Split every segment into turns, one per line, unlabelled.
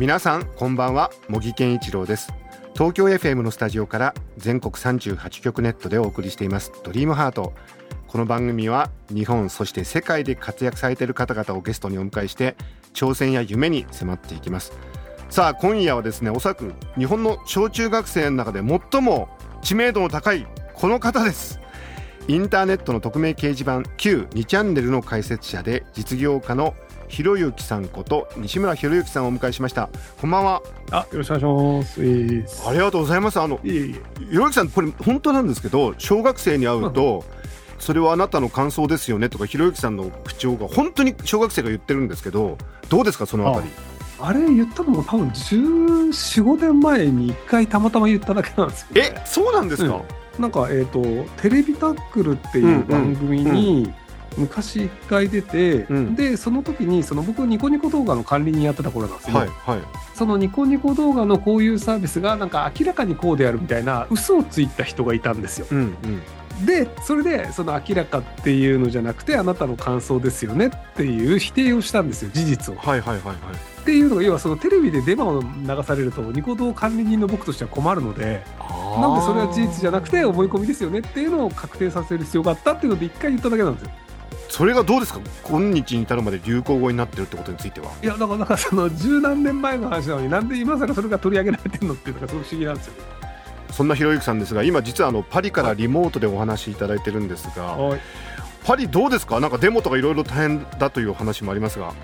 皆さんこんばんは茂木健一郎です。東京 FM のスタジオから全国38局ネットでお送りしていますドリームハート。この番組は日本そして世界で活躍されている方々をゲストにお迎えして挑戦や夢に迫っていきます。さあ今夜はですねおそらく日本の小中学生の中で最も知名度の高いこの方です。インターネットの匿名掲示板旧2チャンネルの解説者で実業家のひろゆきさんこと西村ひろゆきさんをお迎えしました。こんばんは。
あ、よろしくお願いします。えー
ありがとうございます。あの
いえいえ。
ひろゆきさんこれ本当なんですけど小学生に会うとそれはあなたの感想ですよねとかひろゆきさんの口調が本当に小学生が言ってるんですけどどうですかそのあたり？
あれ言ったのも多分14、5年前に一回たまたま言っただけなんですよ、ね。
えそうなんですか、
なんか、えっ、と、テレビタックルっていう番組に、昔一回出て、
うん
で、その時に、その僕ニコニコ動画の管理人やってた頃なんですよ。
はいはい
そのニコニコ動画のこういうサービスがなんか明らかにこうであるみたいな嘘をついた人がいたんですよ。
うんうん
でそれでその明らかっていうのじゃなくてあなたの感想ですよねっていう否定をしたんですよ事実を。
はいはいはいはい
っていうのが要はそのテレビでデマを流されるとニコ動管理人の僕としては困るのでなんでそれは事実じゃなくて思い込みですよねっていうのを確定させる必要があったっていうので一回言っただけなんですよ。
それがどうですか？今日に至るまで流行語になってるってことについては。い
やだからなんかその十何年前の話なのになんで今更それが取り上げられてるのっていうのがすごく不思議なんですよ。
そんなひろゆきさんですが今実はあのパリからリモートでお話しいただいてるんですが
はい。
パリどうですか？なんかデモとかいろいろ大変だというお話もありますが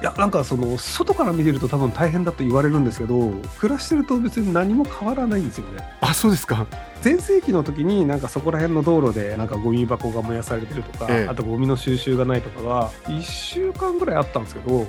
いやなんかその外から見てると多分大変だと言われるんですけど暮らしてると別に何も変わらないんですよね。
あそうですか。
全盛期の時になんかそこら辺の道路でなんかゴミ箱が燃やされてるとか、
ええ。
あとゴミの収集がないとかが1週間ぐらいあったんですけど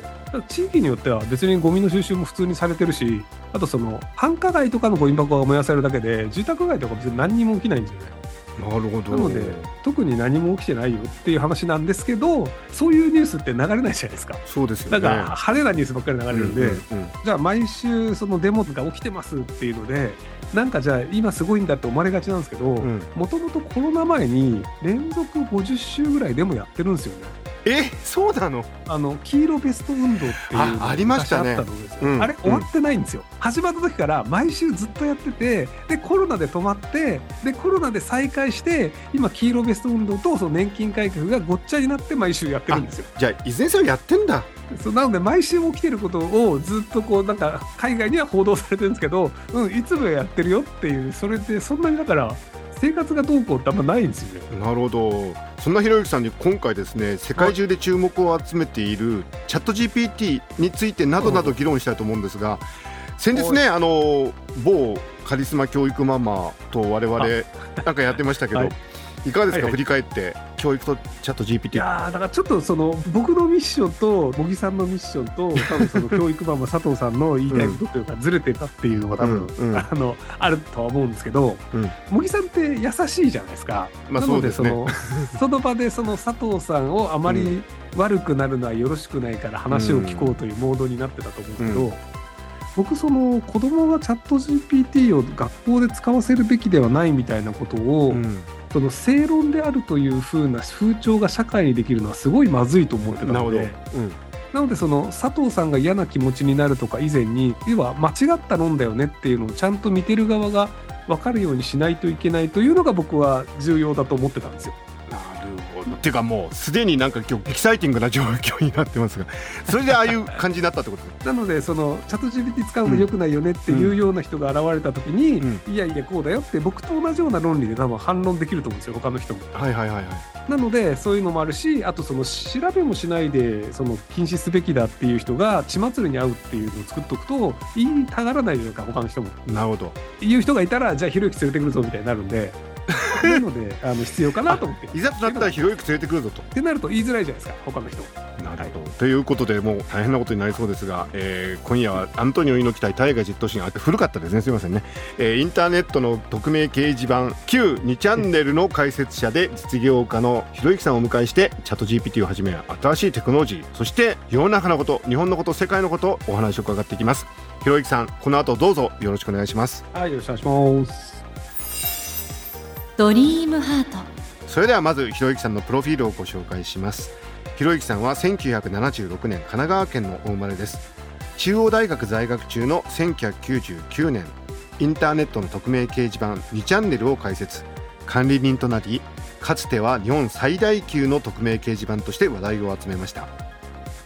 地域によっては別にゴミの収集も普通にされてるしあとその繁華街とかのゴミ箱が燃やされるだけで住宅街とか別に何にも起きないんですよね
なるほど。
なので特に何も起きてないよっていう話なんですけどそういうニュースって流れないじゃないですか。
そうですよね。
だから派手なニュースばっかり流れるんで、
うんうんうん。
じゃあ毎週そのデモが起きてますっていうのでなんかじゃあ今すごいんだって思われがちなんですけど
うん。
もともとコロナ前に連続50週ぐらいデモやってるんですよね。
えそうなの？
あの黄色ベスト運動っていうのが
あありましたね。
昔ああれ終わってないんですよ、始まった時から毎週ずっとやっててでコロナで止まってでコロナで再開して今黄色ベスト運動とその年金改革がごっちゃになって毎週やってるんですよ。
じゃあいずれにせよやってんだ。
そうなので毎週起きてることをずっとこうなんか海外には報道されてるんですけど、うん、いつもやってるよっていうそれでそんなにだから生活がどうこうってあんまないんですよね。
なるほどそんなひろゆきさんに今回ですね世界中で注目を集めているチャット GPT についてなどなど議論したいと思うんですが先日ねあの某カリスマ教育ママと我々なんかやってましたけど、
はい。
い、かがですか、
はいはい。
振り返って教育とチャット GPT
いやーだからちょっとその僕のミッションと茂木さんのミッションと多分その教育マンも 佐藤さんの言いたいことというかずれてたっていうのが多分、
うんうん。
あのあるとは思うんですけど
うん。
茂木さんって優しいじゃないですか。
まあ
なの
そうでね。
ですそのその場でその佐藤さんをあまり悪くなるのはよろしくないから話を聞こうというモードになってたと思うんですけど。
う
僕その子供がチャット GPT を学校で使わせるべきではないみたいなことを、
うん。
その正論であるという風な風潮が社会にできるのはすごいまずいと思ってたので
うん。
なのでその佐藤さんが嫌な気持ちになるとか以前に要は間違った論だよねっていうのをちゃんと見てる側が分かるようにしないといけないというのが僕は重要だと思ってたんですよ。
なるほどていうかもうすでになんか今日エキサイティングな状況になってますが それでああいう感じになったってこと？です
なのでそのチャット GPT 使うの良くないよねっていうような人が現れた時に、
う
いやいやこうだよって僕と同じような論理で多分反論できると思うんですよ他の人も。
はいはいはいはい
なのでそういうのもあるしあとその調べもしないでその禁止すべきだっていう人が血祭りに会うっていうのを作っておくと言いたがらないじゃないですか他の人も。
なるほど
言う人がいたらじゃあひろゆき連れてくるぞみたいになるんでなのであの必要かなと思って。
いざとなったらひろゆき連れてくるぞと。
ってなると言いづらいじゃないですか他の人。
なるほど、ということでもう大変なことになりそうですが、えー今夜はアントニオ猪木対大河実都心あって古かったですね。すみませんね、えーインターネットの匿名掲示板旧2チャンネルの解説者で実業家のひろゆきさんをお迎えしてチャット GPT をはじめ新しいテクノロジーそして世の中のこと日本のこと世界のことお話を伺っていきます。ひろゆきさんこの後どうぞよろしくお願いします。
はいよろしくお願いします
ドリームハート。
それではまずひろゆきさんのプロフィールをご紹介します。ひろゆきさんは1976年神奈川県のお生まれです。中央大学在学中の1999年インターネットの匿名掲示板2チャンネルを開設。管理人となりかつては日本最大級の匿名掲示板として話題を集めました。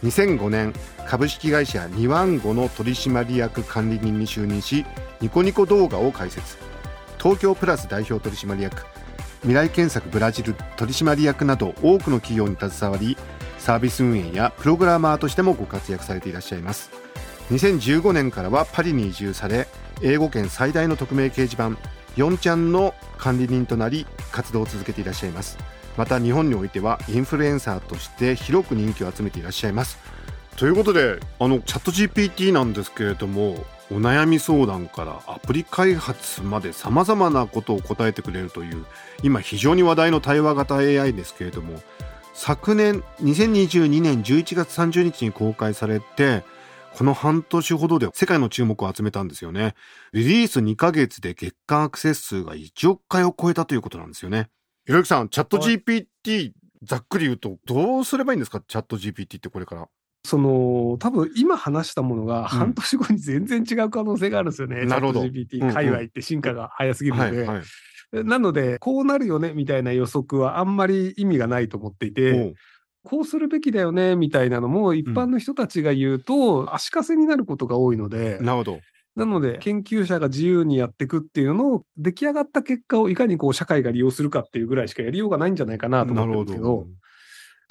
2005年株式会社ニワンゴの取締役管理人に就任しニコニコ動画を開設。東京プラス代表取締役未来検索ブラジル取締役など多くの企業に携わりサービス運営やプログラマーとしてもご活躍されていらっしゃいます。2015年からはパリに移住され英語圏最大の匿名掲示板4ちゃんの管理人となり活動を続けていらっしゃいます。また日本においてはインフルエンサーとして広く人気を集めていらっしゃいます。ということであのチャット GPT なんですけれどもお悩み相談からアプリ開発までさまざまなことを答えてくれるという今非常に話題の対話型 AI ですけれども昨年2022年11月30日に公開されてこの半年ほどで世界の注目を集めたんですよね。リリース2ヶ月で月間アクセス数が1億回を超えたということなんですよね。ひろゆきさんチャット GPT ざっくり言うとどうすればいいんですか？チャット GPT ってこれから
その多分今話したものが半年後に全然違う可能性があるんですよね、
なるほど。
チャット GPT 界隈って進化が早すぎるので、
はい
なのでこうなるよねみたいな予測はあんまり意味がないと思っていて、こうするべきだよねみたいなのも一般の人たちが言うと足かせになることが多いので、
なるほど。
なので研究者が自由にやっていくっていうのを出来上がった結果をいかにこう社会が利用するかっていうぐらいしかやりようがないんじゃないかなと思ってるんですけど。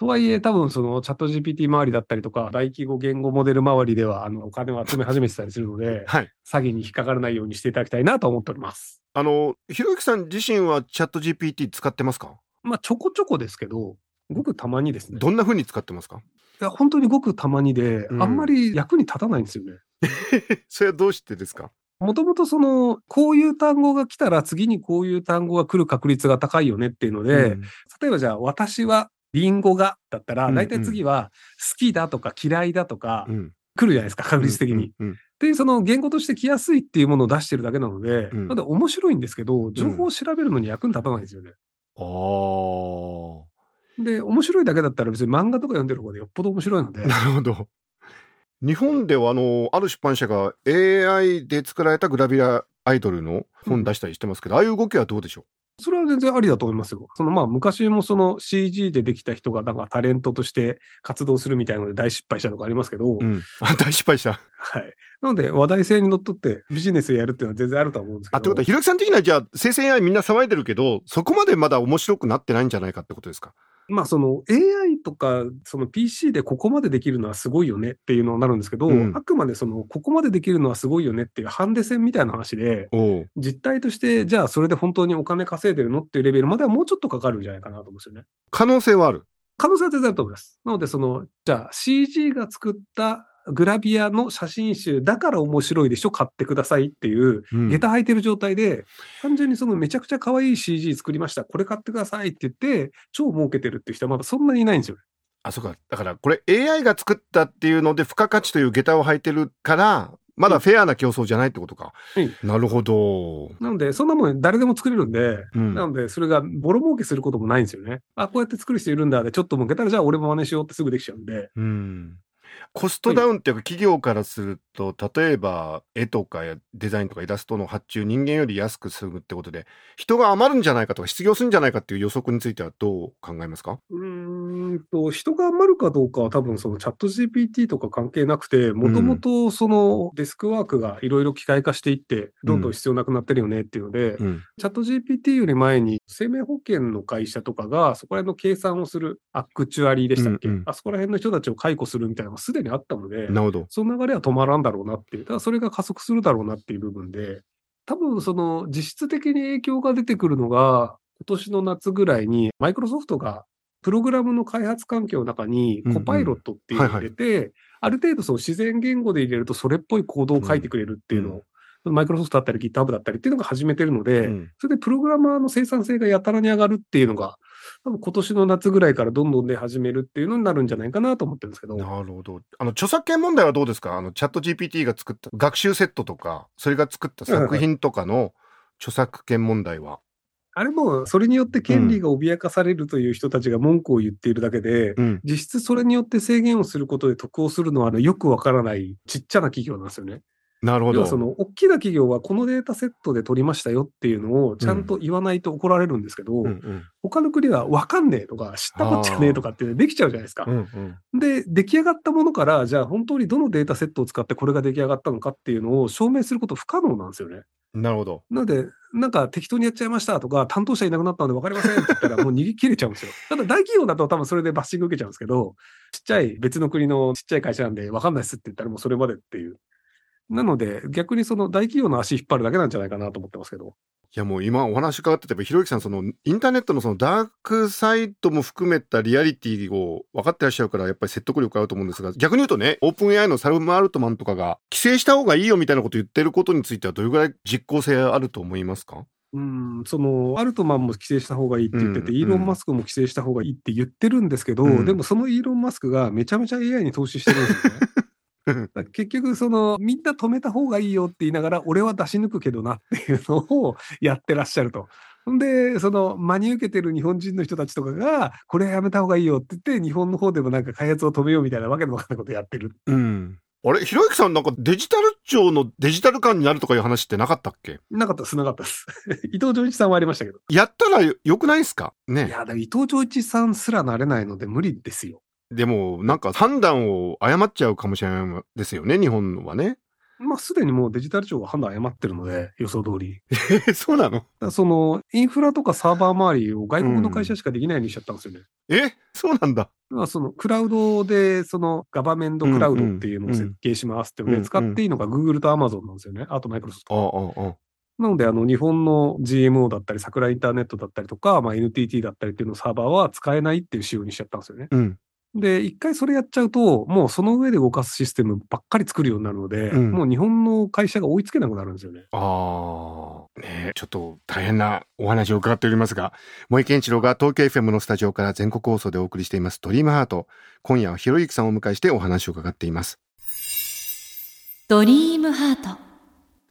とはいえ、多分そのチャット GPT 周りだったりとか、大規模言語モデル周りでは、あの、お金を集め始めてたりするので、
はい
詐欺に引っかからないようにしていただきたいなと思っております。
あのひろゆきさん自身はチャット GPT 使ってますか？
まあ、ちょこちょこですけど、ごくたまにですね。
どんな風に使ってますか？
いや本当にごくたまにで、
うん
あんまり役に立たないんですよね。
それはどうしてですか？
もともとその、こういう単語が来たら次にこういう単語が来る確率が高いよねっていうので、
うん
例えばじゃあ、私はリンゴがだったら、
うん
大体次は好きだとか嫌いだとか
うん。
来るじゃないですか、確率的に。で、その言語として来やすいっていうものを出してるだけなので、
うん。
なので面白いんですけど、情報を調べるのに役に立たないんですよね。で、面白いだけだったら別に漫画とか読んでる方がよっぽど面白いので、
なるほど。日本ではあのある出版社が AI で作られたグラビアアイドルの本出したりしてますけど、ああいう動きはどうでしょ
それは全然ありだと思いますよ。そのまあ昔もその CG でできた人がなんかタレントとして活動するみたいなので大失敗したとかありますけど、
う、うん、あ大失敗した。
はい。なので話題性にのっとってビジネスやるっていうのは全然あるとは思うんですけど。
あってことはひろゆきさん的にはじゃあ生成 AI みんな騒いでるけどそこまでまだ面白くなってないんじゃないかってことですか？
まあその AI とかその PC でここまでできるのはすごいよねっていうのになるんですけど、
うん
あくまでそのここまでできるのはすごいよねっていうハンデ戦みたいな話で、実態としてじゃあそれで本当にお金稼いでるのっていうレベルまではもうちょっとかかるんじゃないかなと思うんですよね。
可能性はある。
可能性は全然あると思います。なのでその、じゃあ CG が作ったグラビアの写真集だから面白いでしょ買ってくださいっていう
うん
下駄履いてる状態で、単純にそのめちゃくちゃ可愛い CG 作りました。これ買ってくださいって言って、超儲けてるっていう人はまだそんなにいないんですよ。
あそうかだからこれ AI が作ったっていうので付加価値という下駄を履いてるからまだフェアな競争じゃないってことか。
うん
なるほど。
なので、そんなもん誰でも作れるんで、
うん
なので、それがボロ儲けすることもないんですよね。あ、こうやって作る人いるんだで、ちょっと儲けたら、じゃあ俺も真似しようってすぐできちゃうんで。
うんコストダウンっていうか企業からすると例えば絵とかやデザインとかイラストの発注人間より安くするってことで人が余るんじゃないかとか失業するんじゃないかっていう予測についてはどう考えますか？
うーんと、人が余るかどうかは多分そのチャット GPT とか関係なくて、もともとそのデスクワークがいろいろ機械化していって、どんどん必要なくなってるよねっていうので、
うん。
チャット GPT より前に生命保険の会社とかがそこら辺の計算をするアクチュアリーでしたっけ、
うんうん。
あそこら辺の人たちを解雇するみたいなのがすでにあったので、
なるほど。
その流れは止まらんだろうなっていう、ただそれが加速するだろうなっていう部分で、多分その実質的に影響が出てくるのが、年の夏ぐらいに、マイクロソフトが、プログラムの開発環境の中に、コパイロットっていうのを入れて、ある程度その自然言語で入れると、それっぽいコードを書いてくれるっていうのを、マイクロソフトだったり GitHub だったりっていうのが始めてるので、
うん。
それでプログラマーの生産性がやたらに上がるっていうのが、多分今年の夏ぐらいからどんどん出始めるっていうのになるんじゃないかなと思ってるんですけど。
なるほど。あの、著作権問題はどうですか？あの、チャット GPT が作った学習セットとか、それが作った作品とかの著作権問題は？
あれも、それによって権利が脅かされるという人たちが文句を言っているだけで、
うん。
実質それによって制限をすることで得をするのは、あの、よくわからないちっちゃな企業なんですよね。
なるほど。
要はその、大きな企業はこのデータセットで取りましたよっていうのをちゃんと言わないと怒られるんですけど、
うんうん。
他の国はわかんねえとか、知ったこっちゃねえとかってできちゃうじゃないですか
う。んうん。
で、出来上がったものから、じゃあ本当にどのデータセットを使ってこれが出来上がったのかっていうのを証明すること不可能なんですよね。
なるほど。
なので、なんか適当にやっちゃいましたとか、担当者いなくなったので分かりませんって言ったら、もう逃げ切れちゃうんですよ。ただ大企業だと多分それでバッシング受けちゃうんですけど、ちっちゃい別の国のちっちゃい会社なんで分かんないっすって言ったらもうそれまでっていう。なので、逆にその大企業の足引っ張るだけなんじゃないかなと思ってますけど。
いやもう今お話伺ってて、ひろゆきさん、そのインターネットのそのダークサイトも含めたリアリティを分かってらっしゃるから、やっぱり説得力あると思うんですが、逆に言うとね、オープン AI のサルム・アルトマンとかが、規制した方がいいよみたいなこと言ってることについては、どれぐらい実効性あると思いますか？
うん、その、アルトマンも規制した方がいいって言ってて、
うん
イーロン・マスクも規制した方がいいって言ってるんですけど、
うん
でもそのイーロン・マスクがめちゃめちゃ AI に投資してるんですよね。結局、その、みんな止めた方がいいよって言いながら、俺は出し抜くけどなっていうのをやってらっしゃると。ほんで、その、真に受けてる日本人の人たちとかが、これはやめた方がいいよって言って、日本の方でもなんか開発を止めようみたいなわけのわかんないことやってる。
うん。あれ？ひろゆきさんなんかデジタル庁のデジタル官になるとかいう話ってなかったっけ？
なかったです、なかったです。伊藤浄一さんはありましたけど。
やったらよよくないですか？ね。
いや、でも伊藤浄一さんすらなれないので無理ですよ。
でも、なんか判断を誤っちゃうかもしれないですよね、日本はね。
まあ、すでにもうデジタル庁が判断誤ってるので、予想通り。
え、そうなの？
その、インフラとかサーバー周りを外国の会社しかできないようにしちゃったんですよね。
え？そうなんだ。
まあ、その、クラウドで、その、ガバメントクラウドっていうのを設計しますっていう使っていいのが Google と Amazon なんですよね。あとマイクロソフ
あ
ト。
あ、ああ。
なので、あの、日本の GMO だったり、桜インターネットだったりとか、まあ、NTT だったりっていうのサーバーは使えないっていう仕様にしちゃったんですよね。
うん。
で、一回それやっちゃうと、もうその上で動かすシステムばっかり作るようになるので、
うん
もう日本の会社が追いつけなくなるんですよね。
ああ、ねえちょっと大変なお話を伺っておりますが、森健一郎が東京 FM のスタジオから全国放送でお送りしていますドリームハート。今夜はひろゆきさんをお迎えしてお話を伺っています。
ドリームハート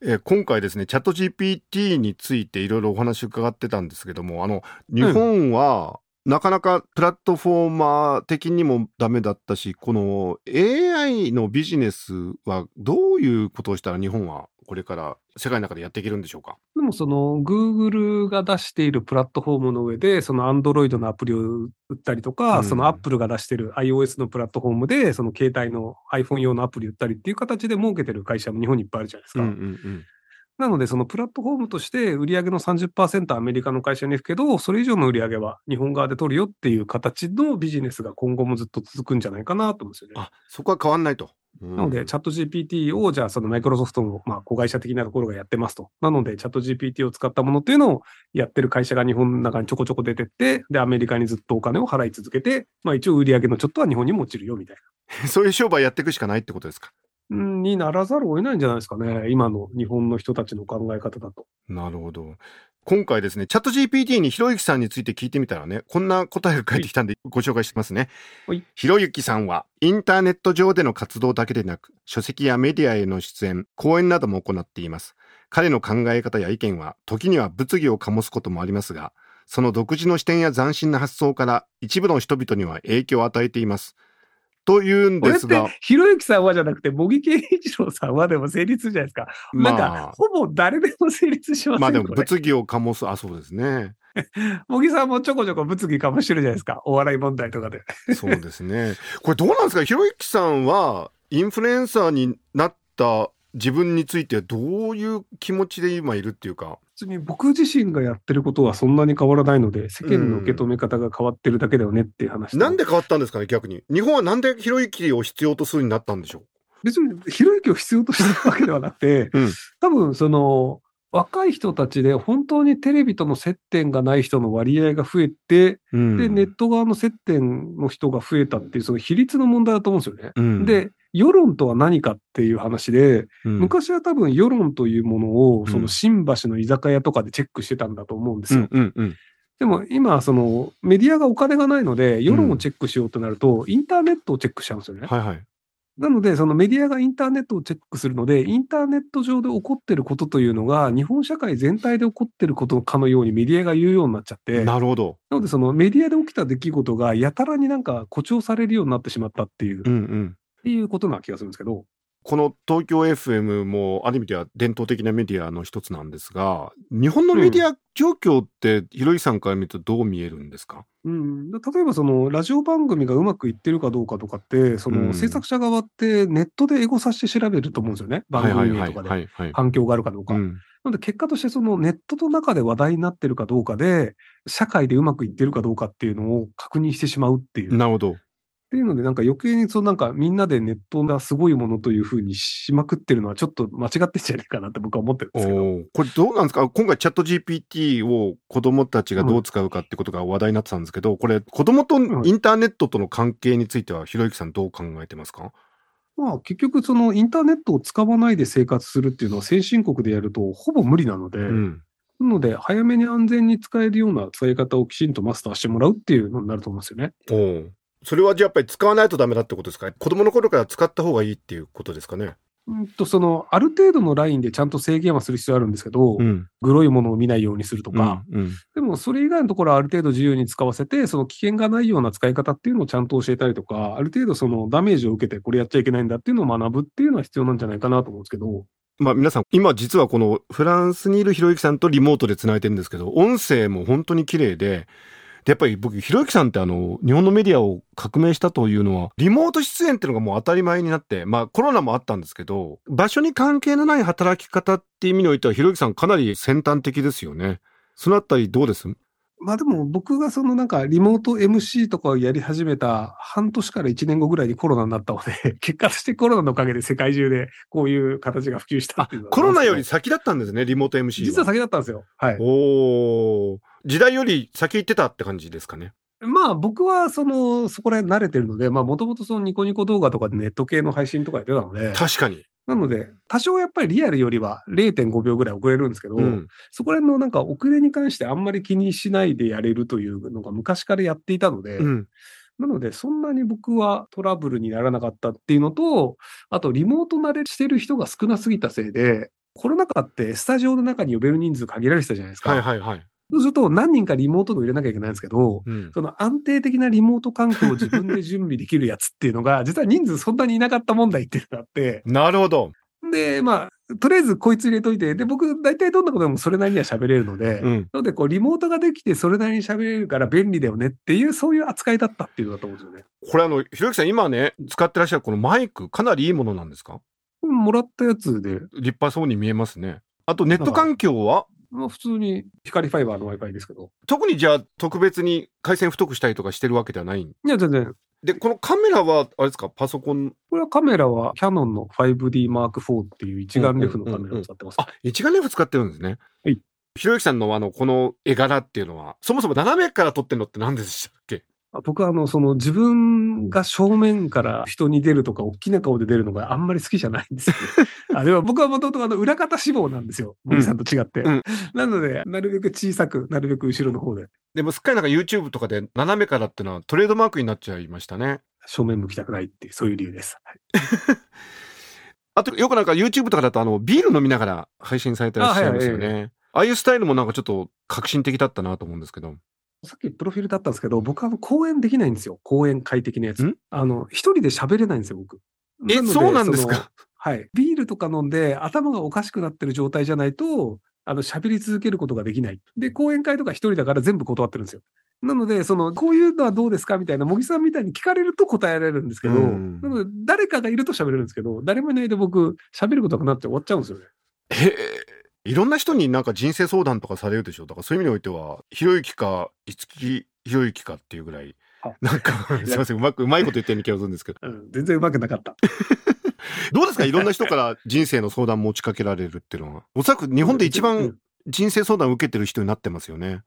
えー今回ですね、チャット GPT についていろいろお話を伺ってたんですけども、あの、日本は、なかなかプラットフォーマー的にもダメだったし、この AI のビジネスはどういうことをしたら日本はこれから世界の中でやっていけるんでしょうか？
でもその Google が出しているプラットフォームの上で、その Android のアプリを売ったりとか、
うん。
その Apple が出している iOS のプラットフォームで、その携帯の iPhone 用のアプリ売ったりっていう形で儲けてる会社も日本にいっぱいあるじゃないですか。
うんうん
なので、そのプラットフォームとして売上の30%アメリカの会社に行くけど、それ以上の売上は日本側で取るよっていう形のビジネスが今後もずっと続くんじゃないかなと思うんですよね。
あ、そこは変わんないと。うん
なので、チャット GPT を、じゃあ、そのマイクロソフトの、まあ、子会社的なところがやってますと。なので、チャット GPT を使ったものっていうのをやってる会社が日本の中にちょこちょこ出てって、で、アメリカにずっとお金を払い続けて、まあ、一応売上のちょっとは日本にも落ちるよ、みたい
そういう商売やっていくしかないってことですか？
にならざるを得ないんじゃないですかね。今の日本の人たちの考え方だと。
なるほど。今回ですね、チャット GPT にひろゆきさんについて聞いてみたらね、こんな答えが返ってきたんでご紹介してますね
はい。
ひろゆきさんは、インターネット上での活動だけでなく、書籍やメディアへの出演、講演なども行っています。彼の考え方や意見は、時には物議を醸すこともありますが、その独自の視点や斬新な発想から、一部の人々には影響を与えています。というんですが、、
ひろゆきさんはじゃなくて、茂木健一郎さんはでも成立じゃないですか。なんか、ほぼ誰でも成立しません
まあでも物議を醸す、あ、そうですね。
茂木さんもちょこちょこ物議かもしてるじゃないですか。お笑い問題とかで。
そうですね。これどうなんですか？ひろゆきさんは、インフルエンサーになった自分についてはどういう気持ちで今いるっていうか。
別に僕自身がやってることはそんなに変わらないので、世間の受け止め方が変わってるだけだよねっていう話と。
なんで変わったんですかね逆に。日本はなんでひろゆきを必要とするようになったんでしょ
別にひろゆきを必要としてるわけではなくて、
うん。
多分その、若い人たちで本当にテレビとの接点がない人の割合が増えて、
うん。
で、ネット側の接点の人が増えたっていう、その比率の問題だと思うんですよね。
うん、
で、世論とは何かっていう話で、
うん、
昔は多分世論というものを、
うん
その新橋の居酒屋とかでチェックしてたんだと思うんですよ。
うんうんうん
でも今、そのメディアがお金がないので、世論をチェックしようとなると、インターネットをチェックしちゃうんですよね。
はいはい。
なので、そのメディアがインターネットをチェックするので、インターネット上で起こってることというのが、日本社会全体で起こってることかのようにメディアが言うようになっちゃって、な
なるほど。
ので、そのメディアで起きた出来事がやたらになんか誇張されるようになってしまったっていう、っ
うんうん。
ていうことな気がするんですけど、
この東京 FM もある意味では伝統的なメディアの一つなんですが、日本のメディア状況って、ひろゆきさんから見るとどう見えるんですか？
うん、例えばそのラジオ番組がうまくいってるかどうかとかって、そ
うん
の制作者側ってネットでエゴサして調べると思うんですよね、番組名とかで。
はいはい。
反響があるかどうか。
うん
なので結果としてそのネットの中で話題になってるかどうかで、社会でうまくいってるかどうかっていうのを確認してしまうっていう。っ
なるほど。
ていうので、なんか余計にそのなんかみんなでネットがすごいものというふうにしまくってるのはちょっと間違ってんじゃないかなって僕は思ってるんですけど。
これどうなんですか？今回チャット GPT を子供たちがどう使うかってことが話題になってたんですけど、これ子供と
ん
インターネットとの関係についてはひろゆきさんどう考えてますか？
まあ結局そのインターネットを使わないで生活するっていうのは先進国でやるとほぼ無理なので、
うん。
なので早めに安全に使えるような使い方をきちんとマスターしてもらうっていうのになると思うんですよね。
それはじゃあやっぱり使わないとダメだってことですか？子供の頃から使った方がいいっていうことですかね？
うんとそのある程度のラインでちゃんと制限はする必要あるんですけど、
ん。
グロいものを見ないようにするとか、
うん。うん
でもそれ以外のところはある程度自由に使わせて、その危険がないような使い方っていうのをちゃんと教えたりとか、ある程度そのダメージを受けてこれやっちゃいけないんだっていうのを学ぶっていうのは必要なんじゃないかなと思うんですけど、
まあ皆さん、今実はこのフランスにいるひろゆきさんとリモートで繋いでるんですけど、音声も本当に綺麗で、で、やっぱり僕、ひろゆきさんってあの、日本のメディアを革命したというのは、リモート出演っていうのがもう当たり前になって、まあコロナもあったんですけど、場所に関係のない働き方っていう意味においては、ひろゆきさんかなり先端的ですよね。そのあたりどうです？
まあでも僕がそのなんかリモート MC とかをやり始めた半年から1年後ぐらいにコロナになったので、結果としてコロナのおかげで世界中でこういう形が普及した
コロナより先だったんですね、リモート MC は。
実は先だったんですよ。はい。
おー時代より先行ってたって感じですかね。
まあ僕はその、そこら辺慣れてるので、まあもともとそのニコニコ動画とかでネット系の配信とかやってたので、
確かに。
なので、多少やっぱりリアルよりは0.5秒ぐらい遅れるんですけど、
うん。
そこら辺のなんか遅れに関してあんまり気にしないでやれるというのが昔からやっていたので、
うん。
なのでそんなに僕はトラブルにならなかったっていうのと、あとリモート慣れしてる人が少なすぎたせいで、コロナ禍ってスタジオの中に呼べる人数限られてたじゃないですか。
はいはいはい。
そうすると何人かリモートの入れなきゃいけないんですけど、
うん。
その安定的なリモート環境を自分で準備できるやつっていうのが、実は人数そんなにいなかった問題っていうのがあって、
なるほど。
で、まあ、とりあえずこいつ入れといて、で、僕、大体どんなことでもそれなりには喋れるので、
うん。
なので、こう、リモートができてそれなりに喋れるから便利だよねっていう、そういう扱いだったっていうのだと思うんですよね。
これあの、ひろゆきさん今ね、使ってらっしゃるこのマイク、かなりいいものなんですか？
もらったやつで、
立派そうに見えますね。あとネット環境は？
まあ、普通に光ファイバーの Wi-Fi ですけど。
特にじゃあ特別に回線太くしたりとかしてるわけではない
いや、全然。
で、このカメラは、あれですか、パソコン？
これはカメラはキャノンの 5D Mark IV っていう一眼レフのカメラを使ってます。
あ、一眼レフ使ってるんですね。
はい。
ひろゆきさんのあの、この絵柄っていうのは、そもそも斜めから撮ってんのって何でしたっけ？
あ僕はあの、その自分が正面から人に出るとか、大きな顔で出るのがあんまり好きじゃないんですよ、ね。あでも僕はもともとあの裏方志望なんですよ。森さんと違って。
うん
なので、なるべく小さく、なるべく後ろの方で、
でもすっかりなんか YouTube とかで斜めからっていうのはトレードマークになっちゃいましたね。
正面向きたくないっていう、そういう理由です。はい
あと、よくなんか YouTube とかだとあの、ビール飲みながら配信されてらっしゃいますよね。あ,、
あはい
あいうスタイルもなんかちょっと革新的だったなと思うんですけど。
さっきプロフィールだったんですけど、僕は講演できないんですよ。講演会的なやつ
ん？
あの、一人で喋れないんですよ、僕。
え、
の
そうなんですか？
はい。ビールとか飲んで頭がおかしくなってる状態じゃないと、あの、喋り続けることができない。で、講演会とか一人だから全部断ってるんですよ。なので、その、こういうのはどうですかみたいな、茂木さんみたいに聞かれると答えられるんですけど、
うん
なので、誰かがいると喋れるんですけど、誰もいないで僕、喋ることなくなって終わっちゃうんですよね。
ええいろんな人になんか人生相談とかされるでしょ？だからそういう意味においては、ひろゆきか、いつきひろゆきかっていうぐらい、
は
なんか、すいません、うまく、うまいこと言ってるような気がするんですけど。
うん、全然うまくなかった。
どうですか？いろんな人から人生の相談持ちかけられるっていうのは。おそらく日本で一
う
番
ん
人生相談を受けてる人になってますよね。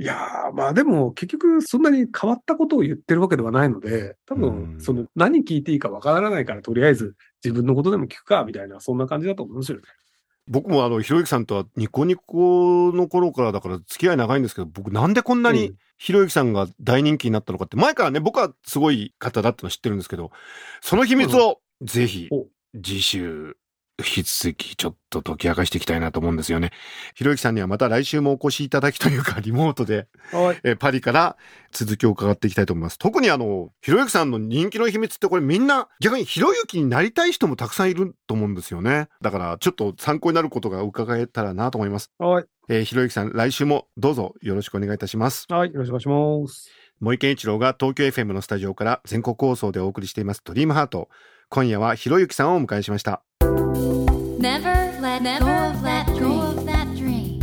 いやー、まあでも結局そんなに変わったことを言ってるわけではないので、多
うん
分その何聞いていいかわからないからとりあえず自分のことでも聞くかみたいな、そんな感じだと思うんですよね。
僕もあの、ひろゆきさんとはニコニコの頃からだから付き合い長いんですけど、僕なんでこんなに
うん。
ひろゆきさんが大人気になったのかって、前からね、僕はすごい方だってのは知ってるんですけど、その秘密をぜひ
お。
次週、引き続きちょっと解き明かしていきたいなと思うんですよね。ひろゆきさんにはまた来週もお越しいただきというか、リモートで、
はい。
えーパリから続きを伺っていきたいと思います。特にあの、ひろゆきさんの人気の秘密ってこれみんな逆にひろゆきになりたい人もたくさんいると思うんですよね。だからちょっと参考になることが伺えたらなと思います。
はい。
えーひろゆきさん来週もどうぞよろしくお願いいたします。
はい。よろしくお願いします。
森健一郎が東京 FM のスタジオから全国放送でお送りしていますドリームハート。今夜はひろゆきさんをお迎えしました。
Never let go of that dream.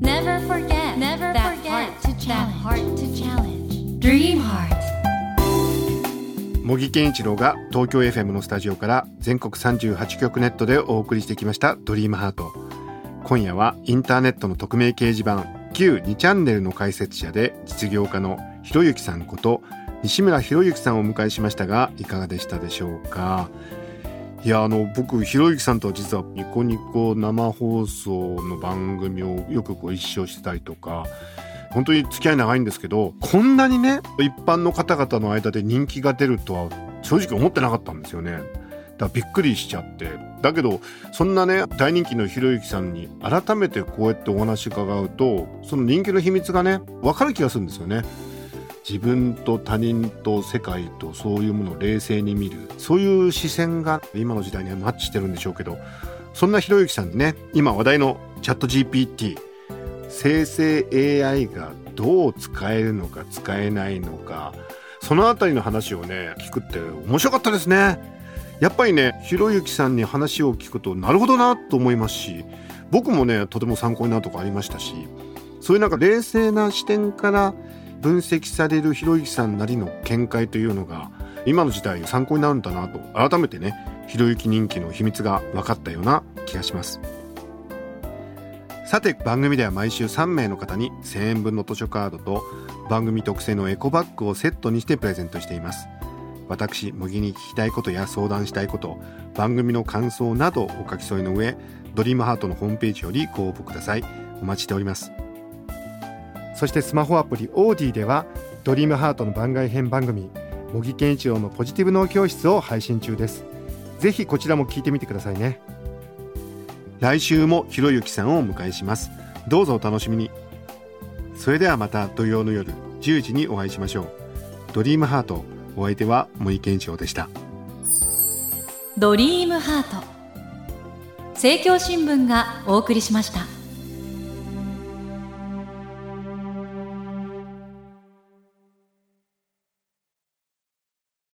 Never forget Never that forget heart to challenge. That heart to challenge. Dream Heart.
茂木健一郎が東京 FM のスタジオから全国38局ネットでお送りしてきましたドリームハート今夜はインターネットの匿名掲示板旧2チャンネルの解説者で実業家のひろゆきさんこと西村博之さんをお迎えしましたがいかがでしたでしょうか？いやあの僕ひろゆきさんとは実はニコニコ生放送の番組をよくご一緒してたりとか本当に付き合い長いんですけどこんなにね一般の方々の間で人気が出るとは正直思ってなかったんですよね。だからびっくりしちゃって。だけどそんなね大人気のひろゆきさんに改めてこうやってお話伺うとその人気の秘密がね分かる気がするんですよね。自分と他人と世界とそういうものを冷静に見る。そういう視線が今の時代にはマッチしてるんでしょうけどそんなひろゆきさんにね今話題のチャット GPT 生成 AI がどう使えるのか使えないのかそのあたりの話をね聞くって面白かったですね。やっぱりねひろゆきさんに話を聞くとなるほどなと思いますし僕もねとても参考になるとこありましたしそういうなんか冷静な視点から分析されるひろゆきさんなりの見解というのが今の時代参考になるんだなと改めてねひろゆき人気の秘密が分かったような気がします。さて番組では毎週3名の方に1000円分の図書カードと番組特製のエコバッグをセットにしてプレゼントしています。私茂木に聞きたいことや相談したいこと番組の感想などお書き添えの上ドリームハートのホームページよりご応募ください。お待ちしております。そしてスマホアプリオーディではドリームハートの番外編番組茂木健一郎のポジティブ脳教室を配信中です。ぜひこちらも聞いてみてくださいね。来週もひろゆきさんをお迎えします。どうぞお楽しみに。それではまた土曜の夜10時にお会いしましょう。ドリームハートお相手は森健一郎でした。
ドリームハート。政教新聞がお送りしました